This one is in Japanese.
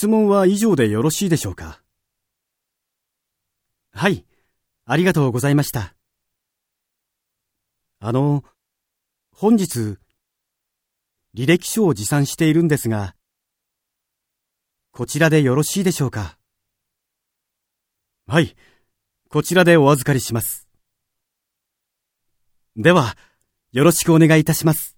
質問は以上でよろしいでしょうか？はい、ありがとうございました。あの、本日、履歴書を持参しているんですが、こちらでよろしいでしょうか？はい、こちらでお預かりします。では、よろしくお願いいたします。